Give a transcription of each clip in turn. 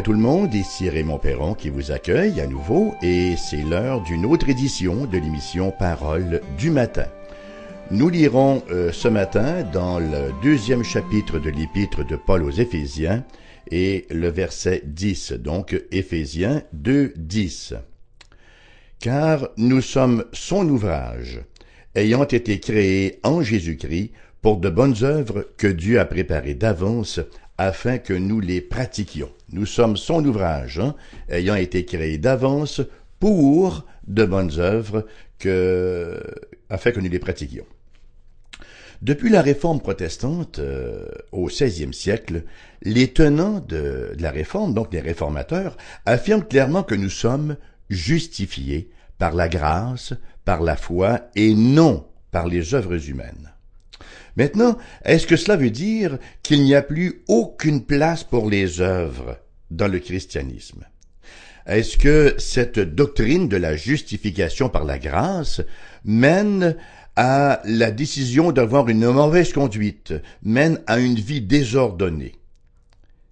Tout le monde, ici Raymond Perron qui vous accueille à nouveau et c'est l'heure d'une autre édition de l'émission Parole du matin. Nous lirons euh, ce matin dans le deuxième chapitre de l'épître de Paul aux Éphésiens et le verset 10, donc Éphésiens 2, 10. Car nous sommes son ouvrage, ayant été créés en Jésus-Christ pour de bonnes œuvres que Dieu a préparées d'avance afin que nous les pratiquions. Nous sommes son ouvrage, hein, ayant été créé d'avance pour de bonnes œuvres que, afin que nous les pratiquions. Depuis la réforme protestante euh, au XVIe siècle, les tenants de, de la réforme, donc les réformateurs, affirment clairement que nous sommes justifiés par la grâce, par la foi et non par les œuvres humaines. Maintenant, est-ce que cela veut dire qu'il n'y a plus aucune place pour les œuvres dans le christianisme? Est-ce que cette doctrine de la justification par la grâce mène à la décision d'avoir une mauvaise conduite, mène à une vie désordonnée?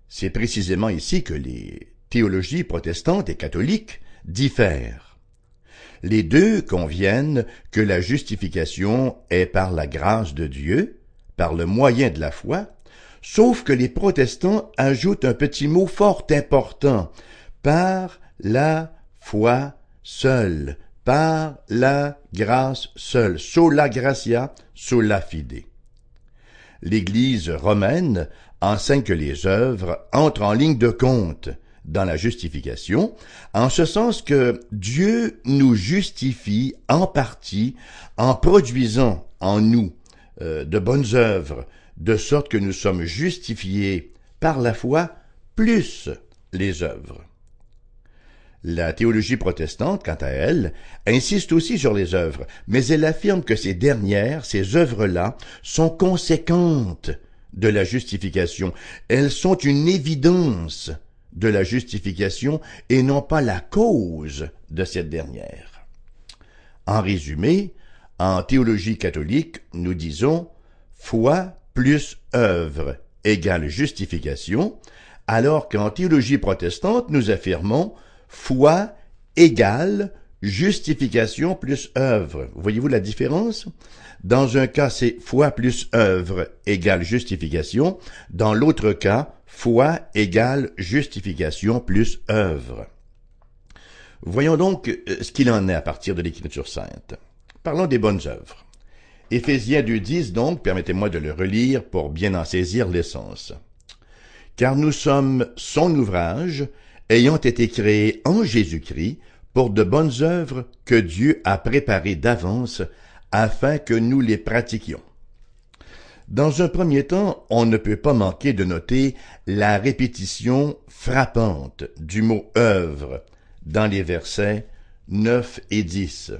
C'est précisément ici que les théologies protestantes et catholiques diffèrent. Les deux conviennent que la justification est par la grâce de Dieu, par le moyen de la foi, sauf que les protestants ajoutent un petit mot fort important, par la foi seule, par la grâce seule, sola gratia, sola fide. L'Église romaine enseigne que les œuvres entrent en ligne de compte, dans la justification, en ce sens que Dieu nous justifie en partie en produisant en nous euh, de bonnes œuvres, de sorte que nous sommes justifiés par la foi plus les œuvres. La théologie protestante, quant à elle, insiste aussi sur les œuvres, mais elle affirme que ces dernières, ces œuvres-là, sont conséquentes de la justification. Elles sont une évidence de la justification et non pas la cause de cette dernière. En résumé, en théologie catholique, nous disons foi plus œuvre égale justification, alors qu'en théologie protestante, nous affirmons foi égale justification plus œuvre. Voyez-vous la différence? Dans un cas, c'est foi plus œuvre égale justification. Dans l'autre cas, foi égale justification plus œuvre. Voyons donc euh, ce qu'il en est à partir de l'Écriture sainte. Parlons des bonnes œuvres. Éphésiens 2.10 donc, permettez-moi de le relire pour bien en saisir l'essence. Car nous sommes son ouvrage, ayant été créés en Jésus-Christ pour de bonnes œuvres que Dieu a préparées d'avance afin que nous les pratiquions. Dans un premier temps, on ne peut pas manquer de noter la répétition frappante du mot œuvre dans les versets 9 et 10.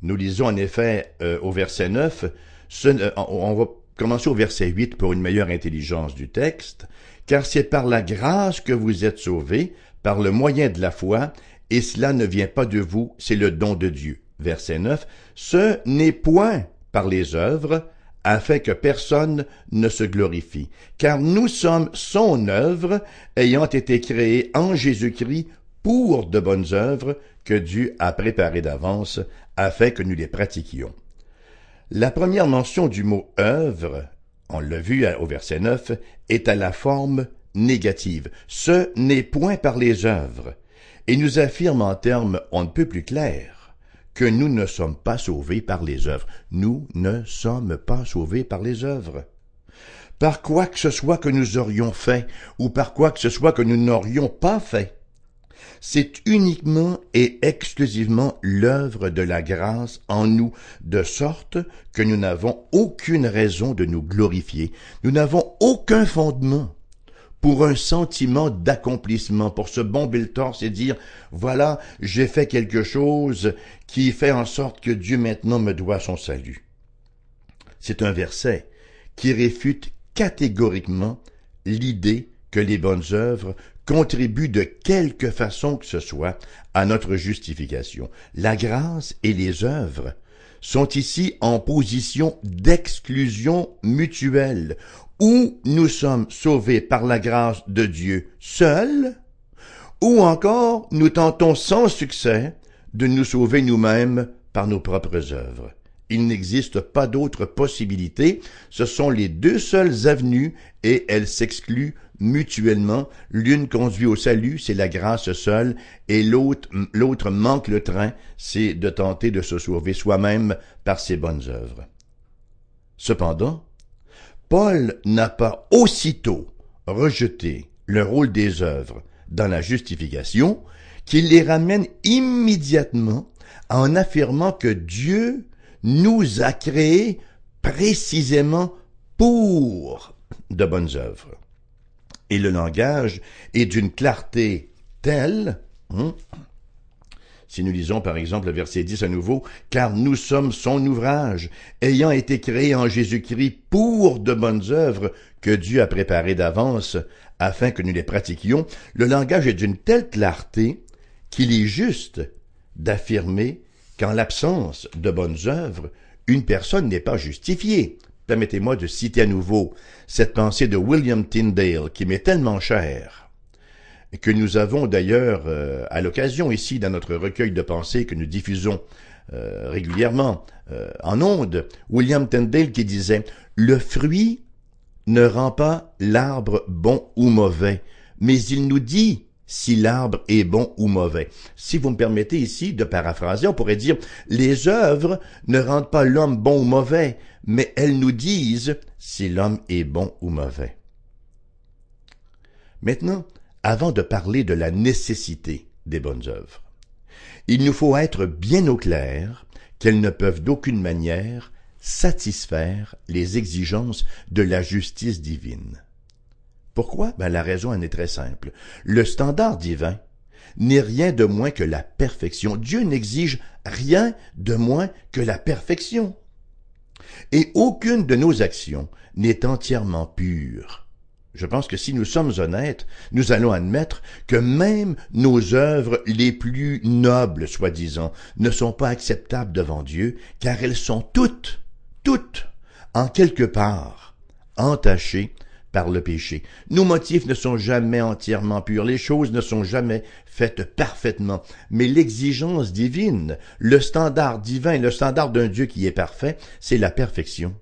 Nous lisons en effet euh, au verset 9, euh, on va commencer au verset 8 pour une meilleure intelligence du texte, car c'est par la grâce que vous êtes sauvés, par le moyen de la foi, et cela ne vient pas de vous, c'est le don de Dieu. Verset 9, ce n'est point par les œuvres, afin que personne ne se glorifie. Car nous sommes son œuvre, ayant été créés en Jésus-Christ pour de bonnes œuvres que Dieu a préparées d'avance, afin que nous les pratiquions. La première mention du mot œuvre, on l'a vu au verset 9, est à la forme négative. Ce n'est point par les œuvres, et nous affirme en termes on ne peut plus clairs que nous ne sommes pas sauvés par les œuvres. Nous ne sommes pas sauvés par les œuvres. Par quoi que ce soit que nous aurions fait, ou par quoi que ce soit que nous n'aurions pas fait. C'est uniquement et exclusivement l'œuvre de la grâce en nous, de sorte que nous n'avons aucune raison de nous glorifier. Nous n'avons aucun fondement pour un sentiment d'accomplissement, pour se bomber le torse et dire, voilà, j'ai fait quelque chose qui fait en sorte que Dieu maintenant me doit son salut. C'est un verset qui réfute catégoriquement l'idée que les bonnes œuvres contribuent de quelque façon que ce soit à notre justification. La grâce et les œuvres sont ici en position d'exclusion mutuelle, ou nous sommes sauvés par la grâce de Dieu seul, ou encore nous tentons sans succès de nous sauver nous-mêmes par nos propres œuvres. Il n'existe pas d'autre possibilité, ce sont les deux seules avenues et elles s'excluent mutuellement. L'une conduit au salut, c'est la grâce seule, et l'autre, manque le train, c'est de tenter de se sauver soi-même par ses bonnes œuvres. Cependant, Paul n'a pas aussitôt rejeté le rôle des œuvres dans la justification qu'il les ramène immédiatement en affirmant que Dieu nous a créés précisément pour de bonnes œuvres. Et le langage est d'une clarté telle, hein, si nous lisons par exemple le verset 10 à nouveau, car nous sommes son ouvrage, ayant été créés en Jésus-Christ pour de bonnes œuvres que Dieu a préparées d'avance afin que nous les pratiquions, le langage est d'une telle clarté qu'il est juste d'affirmer qu'en l'absence de bonnes œuvres, une personne n'est pas justifiée. Permettez-moi de citer à nouveau cette pensée de William Tyndale qui m'est tellement chère que nous avons d'ailleurs euh, à l'occasion ici dans notre recueil de pensées que nous diffusons euh, régulièrement euh, en ondes, William Tyndale qui disait Le fruit ne rend pas l'arbre bon ou mauvais, mais il nous dit si l'arbre est bon ou mauvais. Si vous me permettez ici de paraphraser, on pourrait dire les œuvres ne rendent pas l'homme bon ou mauvais, mais elles nous disent si l'homme est bon ou mauvais. Maintenant, avant de parler de la nécessité des bonnes œuvres. Il nous faut être bien au clair qu'elles ne peuvent d'aucune manière satisfaire les exigences de la justice divine. Pourquoi? Ben, La raison en est très simple. Le standard divin n'est rien de moins que la perfection. Dieu n'exige rien de moins que la perfection. Et aucune de nos actions n'est entièrement pure je pense que si nous sommes honnêtes, nous allons admettre que même nos œuvres les plus nobles, soi-disant, ne sont pas acceptables devant Dieu, car elles sont toutes, toutes, en quelque part, entachées par le péché. Nos motifs ne sont jamais entièrement purs, les choses ne sont jamais faites parfaitement, mais l'exigence divine, le standard divin, le standard d'un Dieu qui est parfait, c'est la perfection.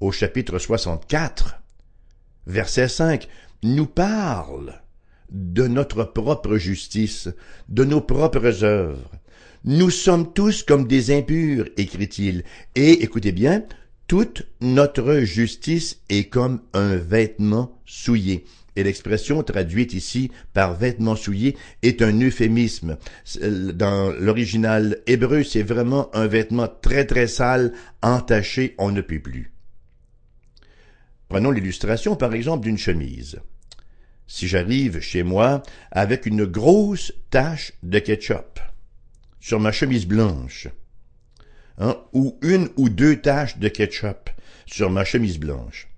Au chapitre 64, verset 5, nous parle de notre propre justice, de nos propres œuvres. Nous sommes tous comme des impurs, écrit-il, et écoutez bien, toute notre justice est comme un vêtement souillé. Et l'expression traduite ici par vêtement souillé est un euphémisme. Dans l'original hébreu, c'est vraiment un vêtement très très sale, entaché, on ne peut plus. Prenons l'illustration par exemple d'une chemise. Si j'arrive chez moi avec une grosse tache de ketchup sur ma chemise blanche, hein, ou une ou deux taches de ketchup sur ma chemise blanche,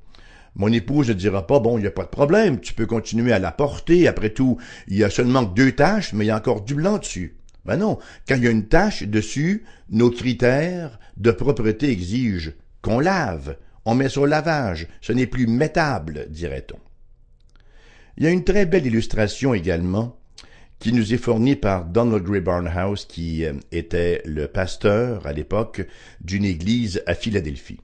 mon épouse ne dira pas, bon, il n'y a pas de problème, tu peux continuer à la porter, après tout, il y a seulement deux taches, mais il y a encore du blanc dessus. Ben non, quand il y a une tache dessus, nos critères de propreté exigent qu'on lave, on met sur lavage, ce n'est plus mettable, dirait-on. Il y a une très belle illustration également qui nous est fournie par Donald Gray Barnhouse, qui euh, était le pasteur à l'époque d'une église à Philadelphie.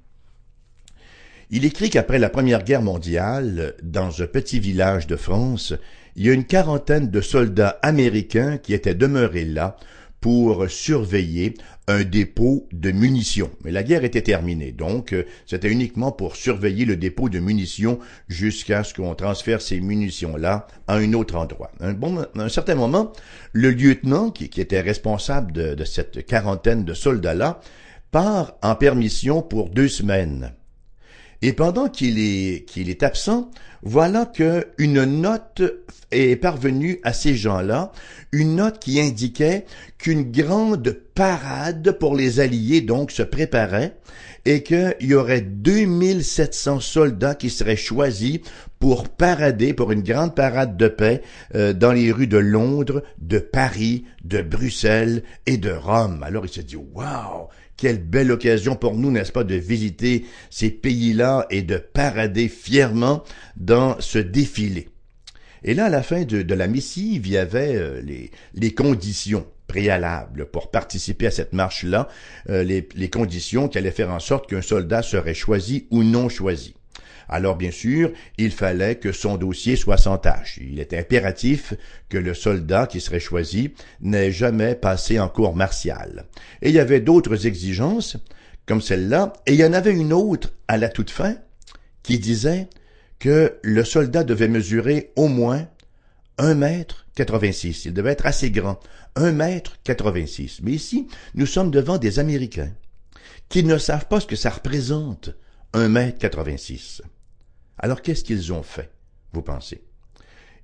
Il écrit qu'après la Première Guerre mondiale, dans un petit village de France, il y a une quarantaine de soldats américains qui étaient demeurés là pour surveiller un dépôt de munitions. Mais la guerre était terminée, donc euh, c'était uniquement pour surveiller le dépôt de munitions jusqu'à ce qu'on transfère ces munitions-là à un autre endroit. Un, bon, un certain moment, le lieutenant qui, était responsable de, de cette quarantaine de soldats-là part en permission pour deux semaines. Et pendant qu'il est, qu'il est absent, voilà que une note est parvenue à ces gens-là, une note qui indiquait qu'une grande parade pour les Alliés donc se préparait et qu'il y aurait 2700 soldats qui seraient choisis pour parader, pour une grande parade de paix euh, dans les rues de Londres, de Paris, de Bruxelles et de Rome. Alors il se dit, waouh, quelle belle occasion pour nous, n'est-ce pas, de visiter ces pays-là et de parader fièrement dans ce défilé. Et là, à la fin de, la missive, il y avait euh, les, les conditions préalables pour participer à cette marche-là, euh, les, les conditions qui allaient faire en sorte qu'un soldat serait choisi ou non choisi. Alors bien sûr, il fallait que son dossier soit sans tâche. Il était impératif que le soldat qui serait choisi n'ait jamais passé en cours martial. Et il y avait d'autres exigences, comme celle-là, et il y en avait une autre à la toute fin, qui disait que le soldat devait mesurer au moins un mètre quatre-vingt-six. Il devait être assez grand. Un mètre quatre-vingt-six. Mais ici, nous sommes devant des Américains qui ne savent pas ce que ça représente, un mètre quatre-vingt-six. Alors qu'est-ce qu'ils ont fait, vous pensez?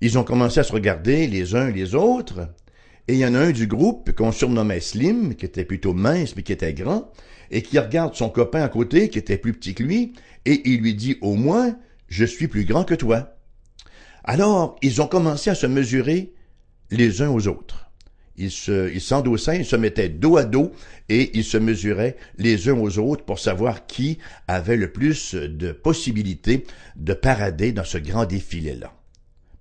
Ils ont commencé à se regarder les uns les autres, et il y en a un du groupe qu'on surnommait Slim, qui était plutôt mince mais qui était grand, et qui regarde son copain à côté, qui était plus petit que lui, et il lui dit au moins je suis plus grand que toi. Alors, ils ont commencé à se mesurer les uns aux autres. Ils se, ils s'endossaient, ils se mettaient dos à dos et ils se mesuraient les uns aux autres pour savoir qui avait le plus de possibilités de parader dans ce grand défilé-là.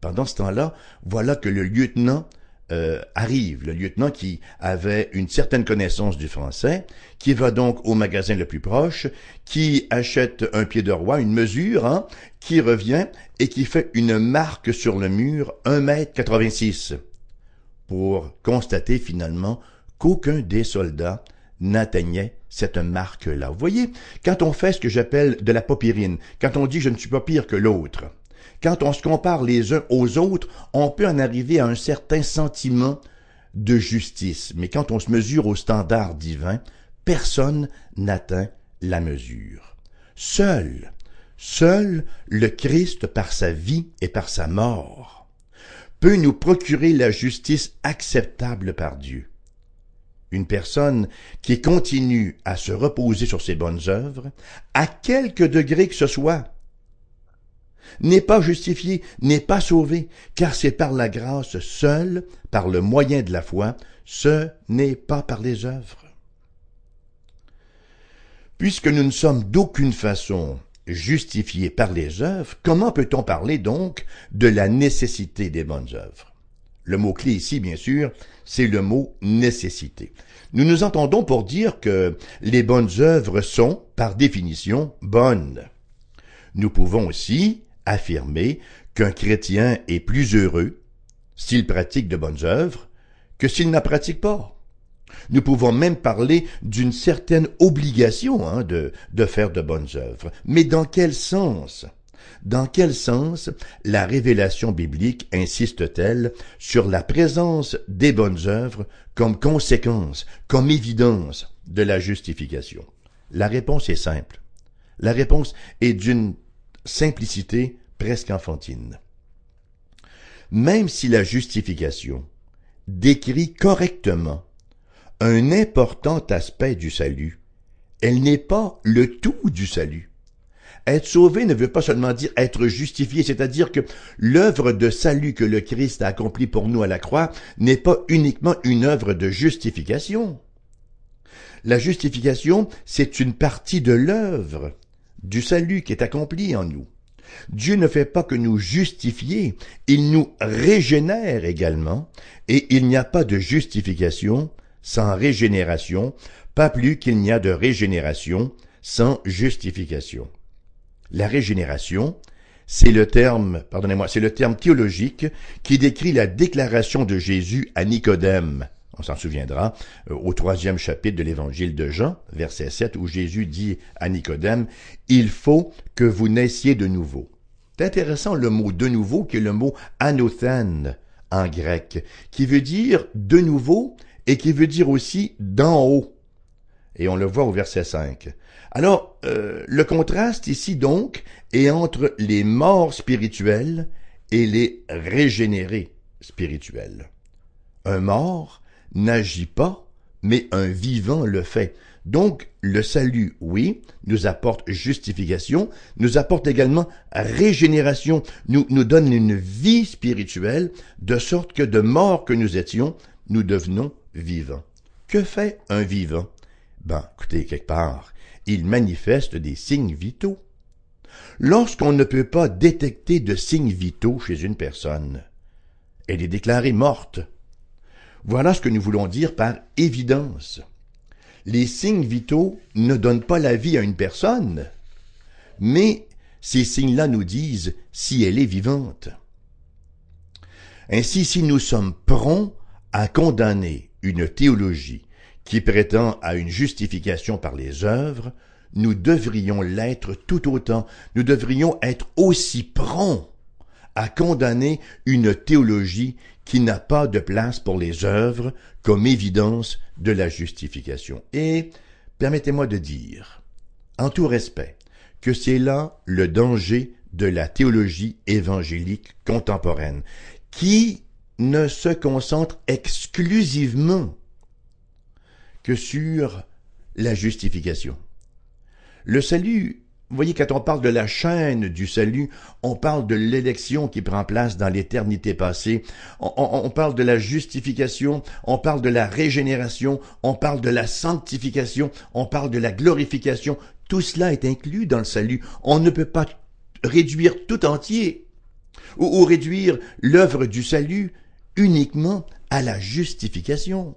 Pendant ce temps-là, voilà que le lieutenant euh, arrive, le lieutenant qui avait une certaine connaissance du français, qui va donc au magasin le plus proche, qui achète un pied de roi, une mesure, hein, qui revient et qui fait une marque sur le mur 1 mètre 86 pour constater finalement qu'aucun des soldats n'atteignait cette marque-là. Vous voyez, quand on fait ce que j'appelle de la popirine, quand on dit je ne suis pas pire que l'autre, quand on se compare les uns aux autres, on peut en arriver à un certain sentiment de justice. Mais quand on se mesure au standard divin, personne n'atteint la mesure. Seul, seul le Christ par sa vie et par sa mort peut nous procurer la justice acceptable par Dieu. Une personne qui continue à se reposer sur ses bonnes œuvres, à quelque degré que ce soit, n'est pas justifié, n'est pas sauvé, car c'est par la grâce seule, par le moyen de la foi, ce n'est pas par les œuvres. Puisque nous ne sommes d'aucune façon justifiés par les œuvres, comment peut-on parler donc de la nécessité des bonnes œuvres? Le mot-clé ici, bien sûr, c'est le mot nécessité. Nous nous entendons pour dire que les bonnes œuvres sont, par définition, bonnes. Nous pouvons aussi affirmer qu'un chrétien est plus heureux s'il pratique de bonnes œuvres que s'il n'en pratique pas. Nous pouvons même parler d'une certaine obligation hein, de, de faire de bonnes œuvres. Mais dans quel sens? Dans quel sens la révélation biblique insiste-t-elle sur la présence des bonnes œuvres comme conséquence, comme évidence de la justification? La réponse est simple. La réponse est d'une simplicité presque enfantine. Même si la justification décrit correctement un important aspect du salut, elle n'est pas le tout du salut. Être sauvé ne veut pas seulement dire être justifié, c'est-à-dire que l'œuvre de salut que le Christ a accomplie pour nous à la croix n'est pas uniquement une œuvre de justification. La justification, c'est une partie de l'œuvre du salut qui est accomplie en nous. Dieu ne fait pas que nous justifier, il nous régénère également, et il n'y a pas de justification sans régénération, pas plus qu'il n'y a de régénération sans justification. La régénération, c'est le terme, pardonnez-moi, c'est le terme théologique qui décrit la déclaration de Jésus à Nicodème on s'en souviendra, euh, au troisième chapitre de l'évangile de Jean, verset 7, où Jésus dit à Nicodème, Il faut que vous naissiez de nouveau. C'est intéressant le mot de nouveau qui est le mot anothène en grec, qui veut dire de nouveau et qui veut dire aussi d'en haut. Et on le voit au verset 5. Alors, euh, le contraste ici donc est entre les morts spirituels et les régénérés spirituels. Un mort n'agit pas, mais un vivant le fait. Donc, le salut, oui, nous apporte justification, nous apporte également régénération, nous, nous donne une vie spirituelle, de sorte que de mort que nous étions, nous devenons vivants. Que fait un vivant? Ben, écoutez, quelque part, il manifeste des signes vitaux. Lorsqu'on ne peut pas détecter de signes vitaux chez une personne, elle est déclarée morte. Voilà ce que nous voulons dire par évidence. Les signes vitaux ne donnent pas la vie à une personne, mais ces signes-là nous disent si elle est vivante. Ainsi, si nous sommes prompts à condamner une théologie qui prétend à une justification par les œuvres, nous devrions l'être tout autant, nous devrions être aussi prompts à condamner une théologie qui n'a pas de place pour les œuvres comme évidence de la justification. Et permettez-moi de dire, en tout respect, que c'est là le danger de la théologie évangélique contemporaine, qui ne se concentre exclusivement que sur la justification. Le salut, vous voyez, quand on parle de la chaîne du salut, on parle de l'élection qui prend place dans l'éternité passée, on, parle de la justification, on parle de la régénération, on parle de la sanctification, on parle de la glorification, tout cela est inclus dans le salut. On ne peut pas réduire tout entier ou, ou réduire l'œuvre du salut uniquement à la justification.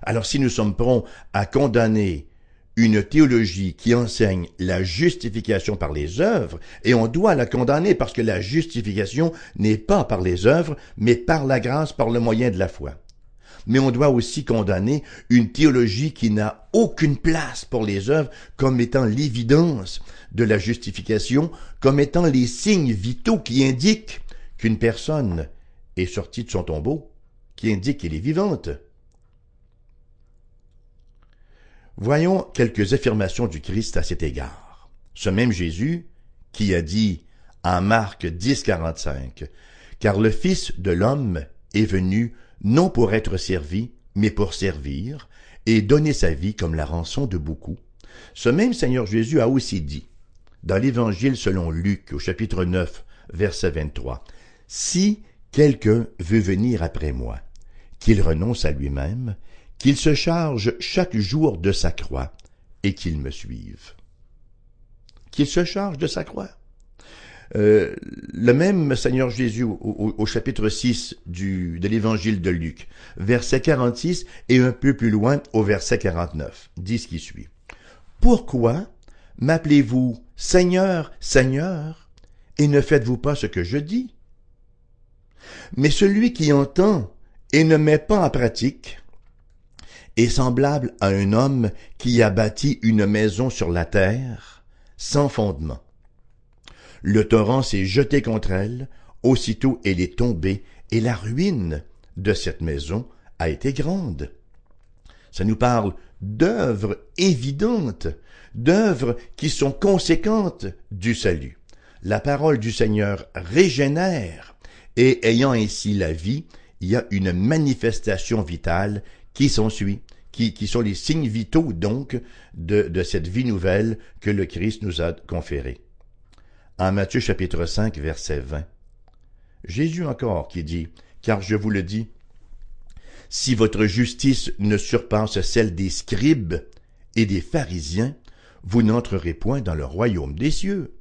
Alors si nous sommes prompts à condamner une théologie qui enseigne la justification par les œuvres, et on doit la condamner parce que la justification n'est pas par les œuvres, mais par la grâce, par le moyen de la foi. Mais on doit aussi condamner une théologie qui n'a aucune place pour les œuvres comme étant l'évidence de la justification, comme étant les signes vitaux qui indiquent qu'une personne est sortie de son tombeau, qui indiquent qu'elle est vivante. Voyons quelques affirmations du Christ à cet égard. Ce même Jésus qui a dit en Marc 10, 45, Car le Fils de l'homme est venu non pour être servi, mais pour servir, et donner sa vie comme la rançon de beaucoup. Ce même Seigneur Jésus a aussi dit, dans l'Évangile selon Luc au chapitre 9, verset 23, Si quelqu'un veut venir après moi, qu'il renonce à lui-même, qu'il se charge chaque jour de sa croix et qu'il me suive. Qu'il se charge de sa croix. Euh, le même Seigneur Jésus au, chapitre 6 du, de l'évangile de Luc, verset 46 et un peu plus loin au verset 49, dit ce qui suit. Pourquoi m'appelez-vous Seigneur, Seigneur, et ne faites-vous pas ce que je dis? Mais celui qui entend et ne met pas en pratique, est semblable à un homme qui a bâti une maison sur la terre, sans fondement. Le torrent s'est jeté contre elle, aussitôt elle est tombée, et la ruine de cette maison a été grande. Ça nous parle d'œuvres évidentes, d'œuvres qui sont conséquentes du salut. La parole du Seigneur régénère, et ayant ainsi la vie, il y a une manifestation vitale qui sont les signes vitaux donc de, cette vie nouvelle que le Christ nous a conférée. En Matthieu chapitre 5 verset 20, Jésus encore qui dit, car je vous le dis, si votre justice ne surpasse celle des scribes et des pharisiens, vous n'entrerez point dans le royaume des cieux.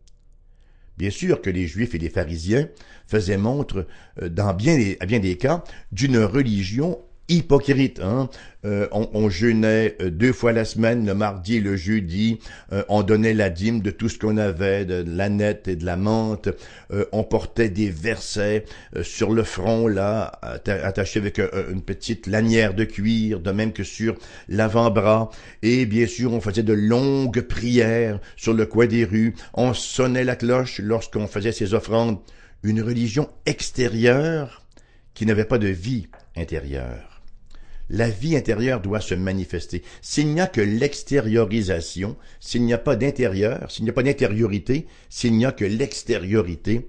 Bien sûr que les Juifs et les pharisiens faisaient montre, euh, dans bien des cas, d'une religion hypocrite. Hein? Euh, on, jeûnait euh, deux fois la semaine, le mardi et le jeudi. Euh, on donnait la dîme de tout ce qu'on avait, de, la nette et de la menthe. on portait des versets sur le front, là, attachés avec une petite lanière de cuir, de même que sur l'avant-bras. Et bien sûr, on faisait de longues prières sur le coin des rues. On sonnait la cloche lorsqu'on faisait ses offrandes. Une religion extérieure qui n'avait pas de vie intérieure la vie intérieure doit se manifester. S'il n'y a que l'extériorisation, s'il n'y a pas d'intérieur, s'il n'y a pas d'intériorité, s'il n'y a que l'extériorité,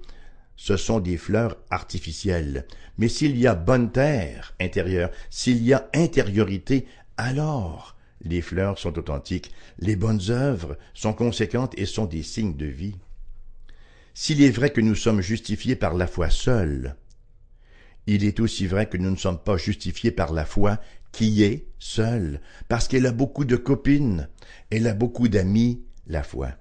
ce sont des fleurs artificielles. Mais s'il y a bonne terre intérieure, s'il y a intériorité alors les fleurs sont authentiques, les bonnes œuvres sont conséquentes et sont des signes de vie. S'il est vrai que nous sommes justifiés par la foi seule, il est aussi vrai que nous ne sommes pas justifiés par la foi qui est seule, parce qu'elle a beaucoup de copines, elle a beaucoup d'amis, la foi.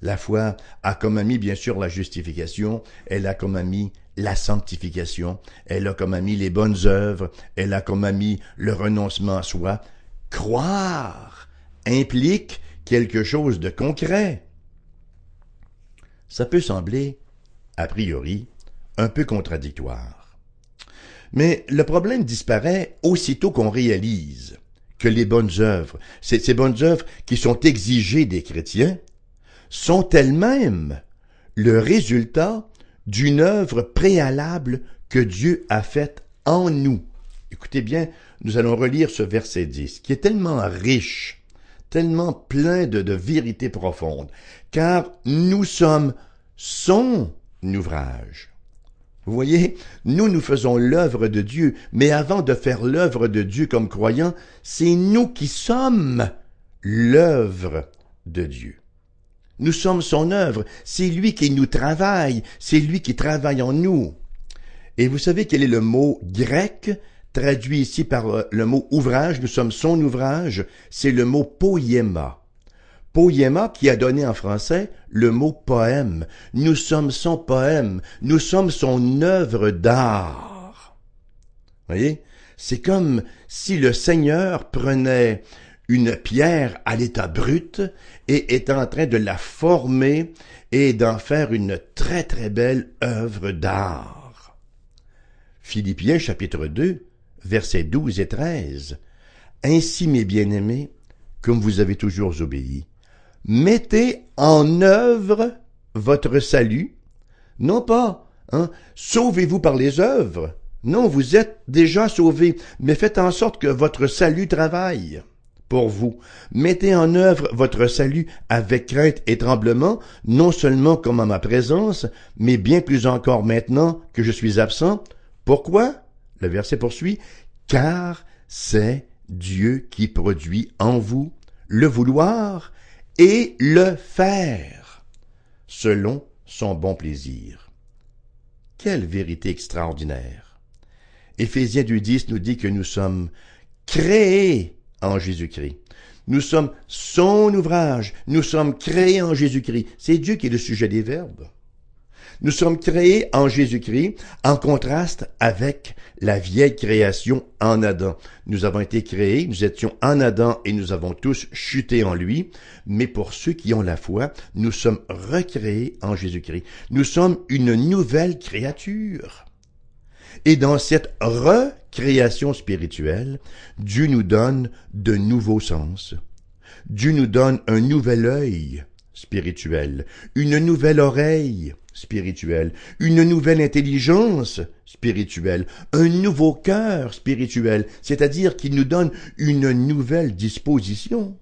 La foi a comme ami bien sûr la justification, elle a comme ami la sanctification, elle a comme ami les bonnes œuvres, elle a comme ami le renoncement à soi. Croire implique quelque chose de concret. Ça peut sembler, a priori, un peu contradictoire. Mais le problème disparaît aussitôt qu'on réalise que les bonnes œuvres, ces, bonnes œuvres qui sont exigées des chrétiens, sont elles-mêmes le résultat d'une œuvre préalable que Dieu a faite en nous. Écoutez bien, nous allons relire ce verset 10, qui est tellement riche, tellement plein de, de vérités profondes, car nous sommes son ouvrage. Vous voyez, nous, nous faisons l'œuvre de Dieu, mais avant de faire l'œuvre de Dieu comme croyants, c'est nous qui sommes l'œuvre de Dieu. Nous sommes son œuvre, c'est lui qui nous travaille, c'est lui qui travaille en nous. Et vous savez quel est le mot grec? Traduit ici par le mot ouvrage, nous sommes son ouvrage, c'est le mot poiema. Poiema qui a donné en français le mot poème. Nous sommes son poème, nous sommes son œuvre d'art. Voyez? C'est comme si le Seigneur prenait une pierre à l'état brut et est en train de la former et d'en faire une très très belle œuvre d'art. Philippiens chapitre 2, versets 12 et 13. Ainsi, mes bien-aimés, comme vous avez toujours obéi, mettez en œuvre votre salut, non pas, hein, sauvez-vous par les œuvres, non, vous êtes déjà sauvés, mais faites en sorte que votre salut travaille pour vous. Mettez en œuvre votre salut avec crainte et tremblement, non seulement comme à ma présence, mais bien plus encore maintenant que je suis absent. Pourquoi? Le verset poursuit, car c'est Dieu qui produit en vous le vouloir et le faire, selon son bon plaisir. Quelle vérité extraordinaire. Éphésiens 2.10 nous dit que nous sommes créés en Jésus-Christ. Nous sommes son ouvrage, nous sommes créés en Jésus-Christ. C'est Dieu qui est le sujet des verbes. Nous sommes créés en Jésus-Christ en contraste avec la vieille création en Adam. Nous avons été créés, nous étions en Adam et nous avons tous chuté en lui, mais pour ceux qui ont la foi, nous sommes recréés en Jésus-Christ. Nous sommes une nouvelle créature. Et dans cette recréation spirituelle, Dieu nous donne de nouveaux sens. Dieu nous donne un nouvel œil spirituel, une nouvelle oreille spirituelle, une nouvelle intelligence spirituelle, un nouveau cœur spirituel, c'est-à-dire qu'il nous donne une nouvelle disposition.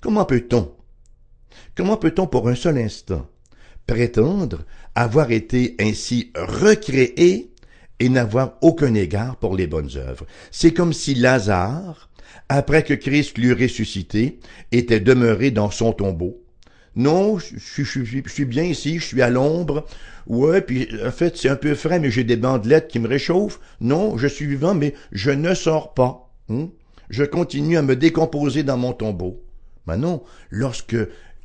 Comment peut-on, comment peut-on pour un seul instant prétendre avoir été ainsi recréé et n'avoir aucun égard pour les bonnes œuvres? C'est comme si Lazare, après que Christ l'eût ressuscité, était demeuré dans son tombeau. Non, je, suis bien ici, je suis à l'ombre. Ouais, puis en fait, c'est un peu frais, mais j'ai des bandelettes qui me réchauffent. Non, je suis vivant, mais je ne sors pas. Hein. Je continue à me décomposer dans mon tombeau. Mais non, lorsque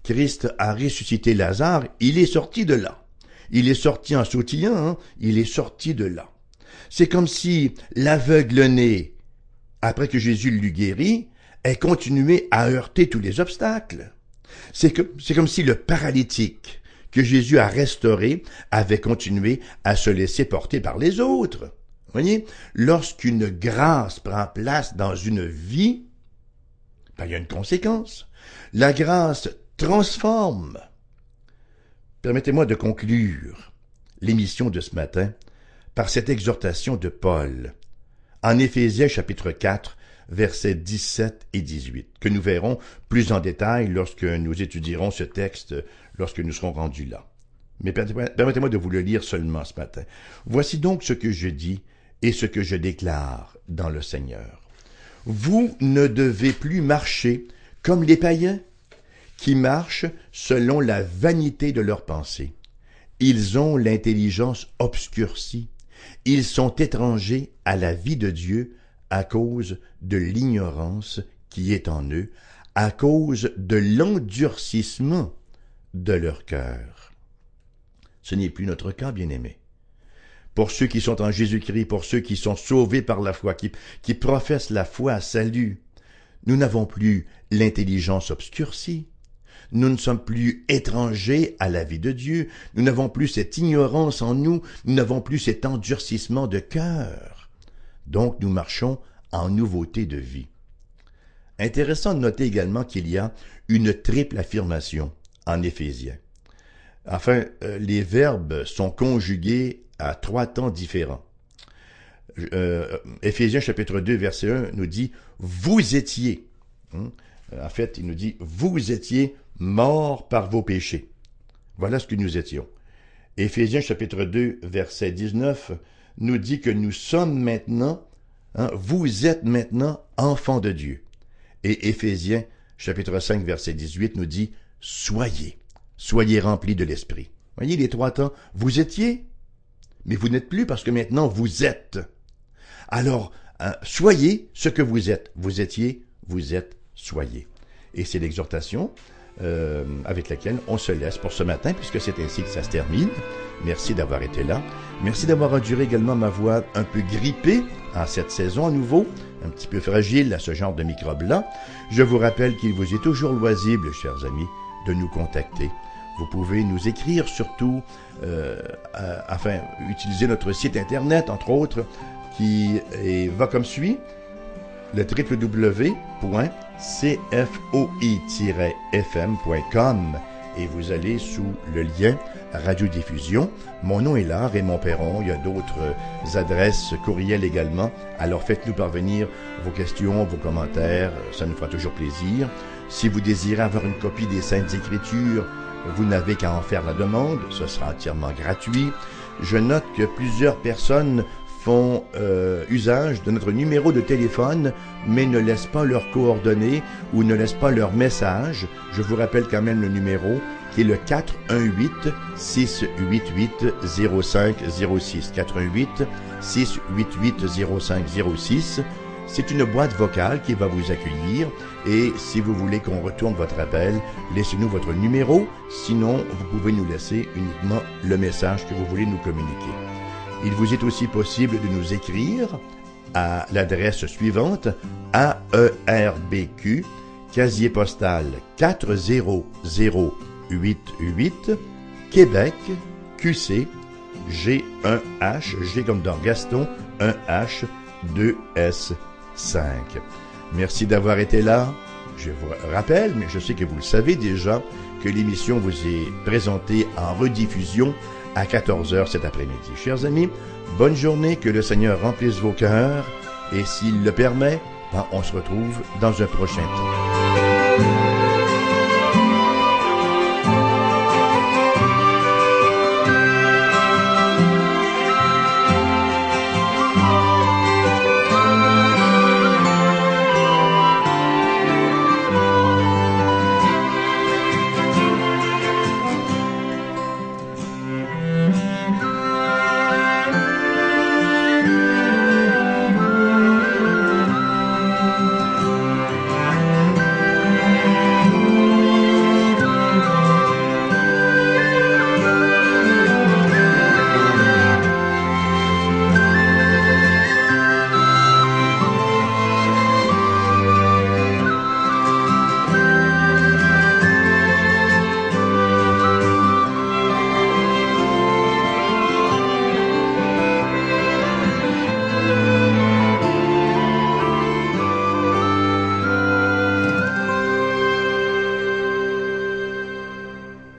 Christ a ressuscité Lazare, il est sorti de là. Il est sorti en sautillant, hein, il est sorti de là. C'est comme si l'aveugle-né, après que Jésus l'eût guéri, ait continué à heurter tous les obstacles. C'est comme si le paralytique que Jésus a restauré avait continué à se laisser porter par les autres. voyez, lorsqu'une grâce prend place dans une vie, ben, il y a une conséquence. La grâce transforme. Permettez-moi de conclure l'émission de ce matin par cette exhortation de Paul en Éphésiens chapitre 4 versets 17 et 18, que nous verrons plus en détail lorsque nous étudierons ce texte, lorsque nous serons rendus là. Mais permettez-moi de vous le lire seulement ce matin. Voici donc ce que je dis et ce que je déclare dans le Seigneur. Vous ne devez plus marcher comme les païens qui marchent selon la vanité de leurs pensées. Ils ont l'intelligence obscurcie. Ils sont étrangers à la vie de Dieu à cause de l'ignorance qui est en eux, à cause de l'endurcissement de leur cœur. Ce n'est plus notre cas, bien-aimés. Pour ceux qui sont en Jésus-Christ, pour ceux qui sont sauvés par la foi, qui, qui professent la foi à salut, nous n'avons plus l'intelligence obscurcie. Nous ne sommes plus étrangers à la vie de Dieu. Nous n'avons plus cette ignorance en nous. Nous n'avons plus cet endurcissement de cœur. Donc nous marchons en nouveauté de vie. Intéressant de noter également qu'il y a une triple affirmation en Éphésiens. Enfin, euh, les verbes sont conjugués à trois temps différents. Euh, Éphésiens chapitre 2 verset 1 nous dit vous étiez. Hein? En fait, il nous dit vous étiez morts par vos péchés. Voilà ce que nous étions. Éphésiens chapitre 2 verset 19 nous dit que nous sommes maintenant, hein, vous êtes maintenant enfants de Dieu. Et Éphésiens chapitre 5 verset 18 nous dit soyez, soyez remplis de l'esprit. Voyez les trois temps. Vous étiez, mais vous n'êtes plus parce que maintenant vous êtes. Alors, hein, soyez ce que vous êtes. Vous étiez, vous êtes, soyez. Et c'est l'exhortation euh, avec laquelle on se laisse pour ce matin, puisque c'est ainsi que ça se termine. Merci d'avoir été là. Merci d'avoir enduré également ma voix un peu grippée en cette saison à nouveau, un petit peu fragile à ce genre de microbes-là. Je vous rappelle qu'il vous est toujours loisible, chers amis, de nous contacter. Vous pouvez nous écrire surtout, euh, enfin, utiliser notre site internet, entre autres, qui va comme suit le www.cfoi-fm.com et vous allez sous le lien radiodiffusion. Mon nom est là, Raymond Perron. Il y a d'autres adresses courriels également. Alors faites-nous parvenir vos questions, vos commentaires. Ça nous fera toujours plaisir. Si vous désirez avoir une copie des Saintes Écritures, vous n'avez qu'à en faire la demande. Ce sera entièrement gratuit. Je note que plusieurs personnes font euh, usage de notre numéro de téléphone, mais ne laissent pas leurs coordonnées ou ne laissent pas leur message. Je vous rappelle quand même le numéro qui est le 418 688 0506 418 688 0506. C'est une boîte vocale qui va vous accueillir et si vous voulez qu'on retourne votre appel, laissez-nous votre numéro. Sinon, vous pouvez nous laisser uniquement le message que vous voulez nous communiquer. Il vous est aussi possible de nous écrire à l'adresse suivante AERBQ, casier postal 40088, Québec, QC, G1H, G comme dans Gaston, 1H, 2S5. Merci d'avoir été là. Je vous rappelle, mais je sais que vous le savez déjà, que l'émission vous est présentée en rediffusion à 14h cet après-midi. Chers amis, bonne journée, que le Seigneur remplisse vos cœurs et s'il le permet, ben, on se retrouve dans un prochain temps.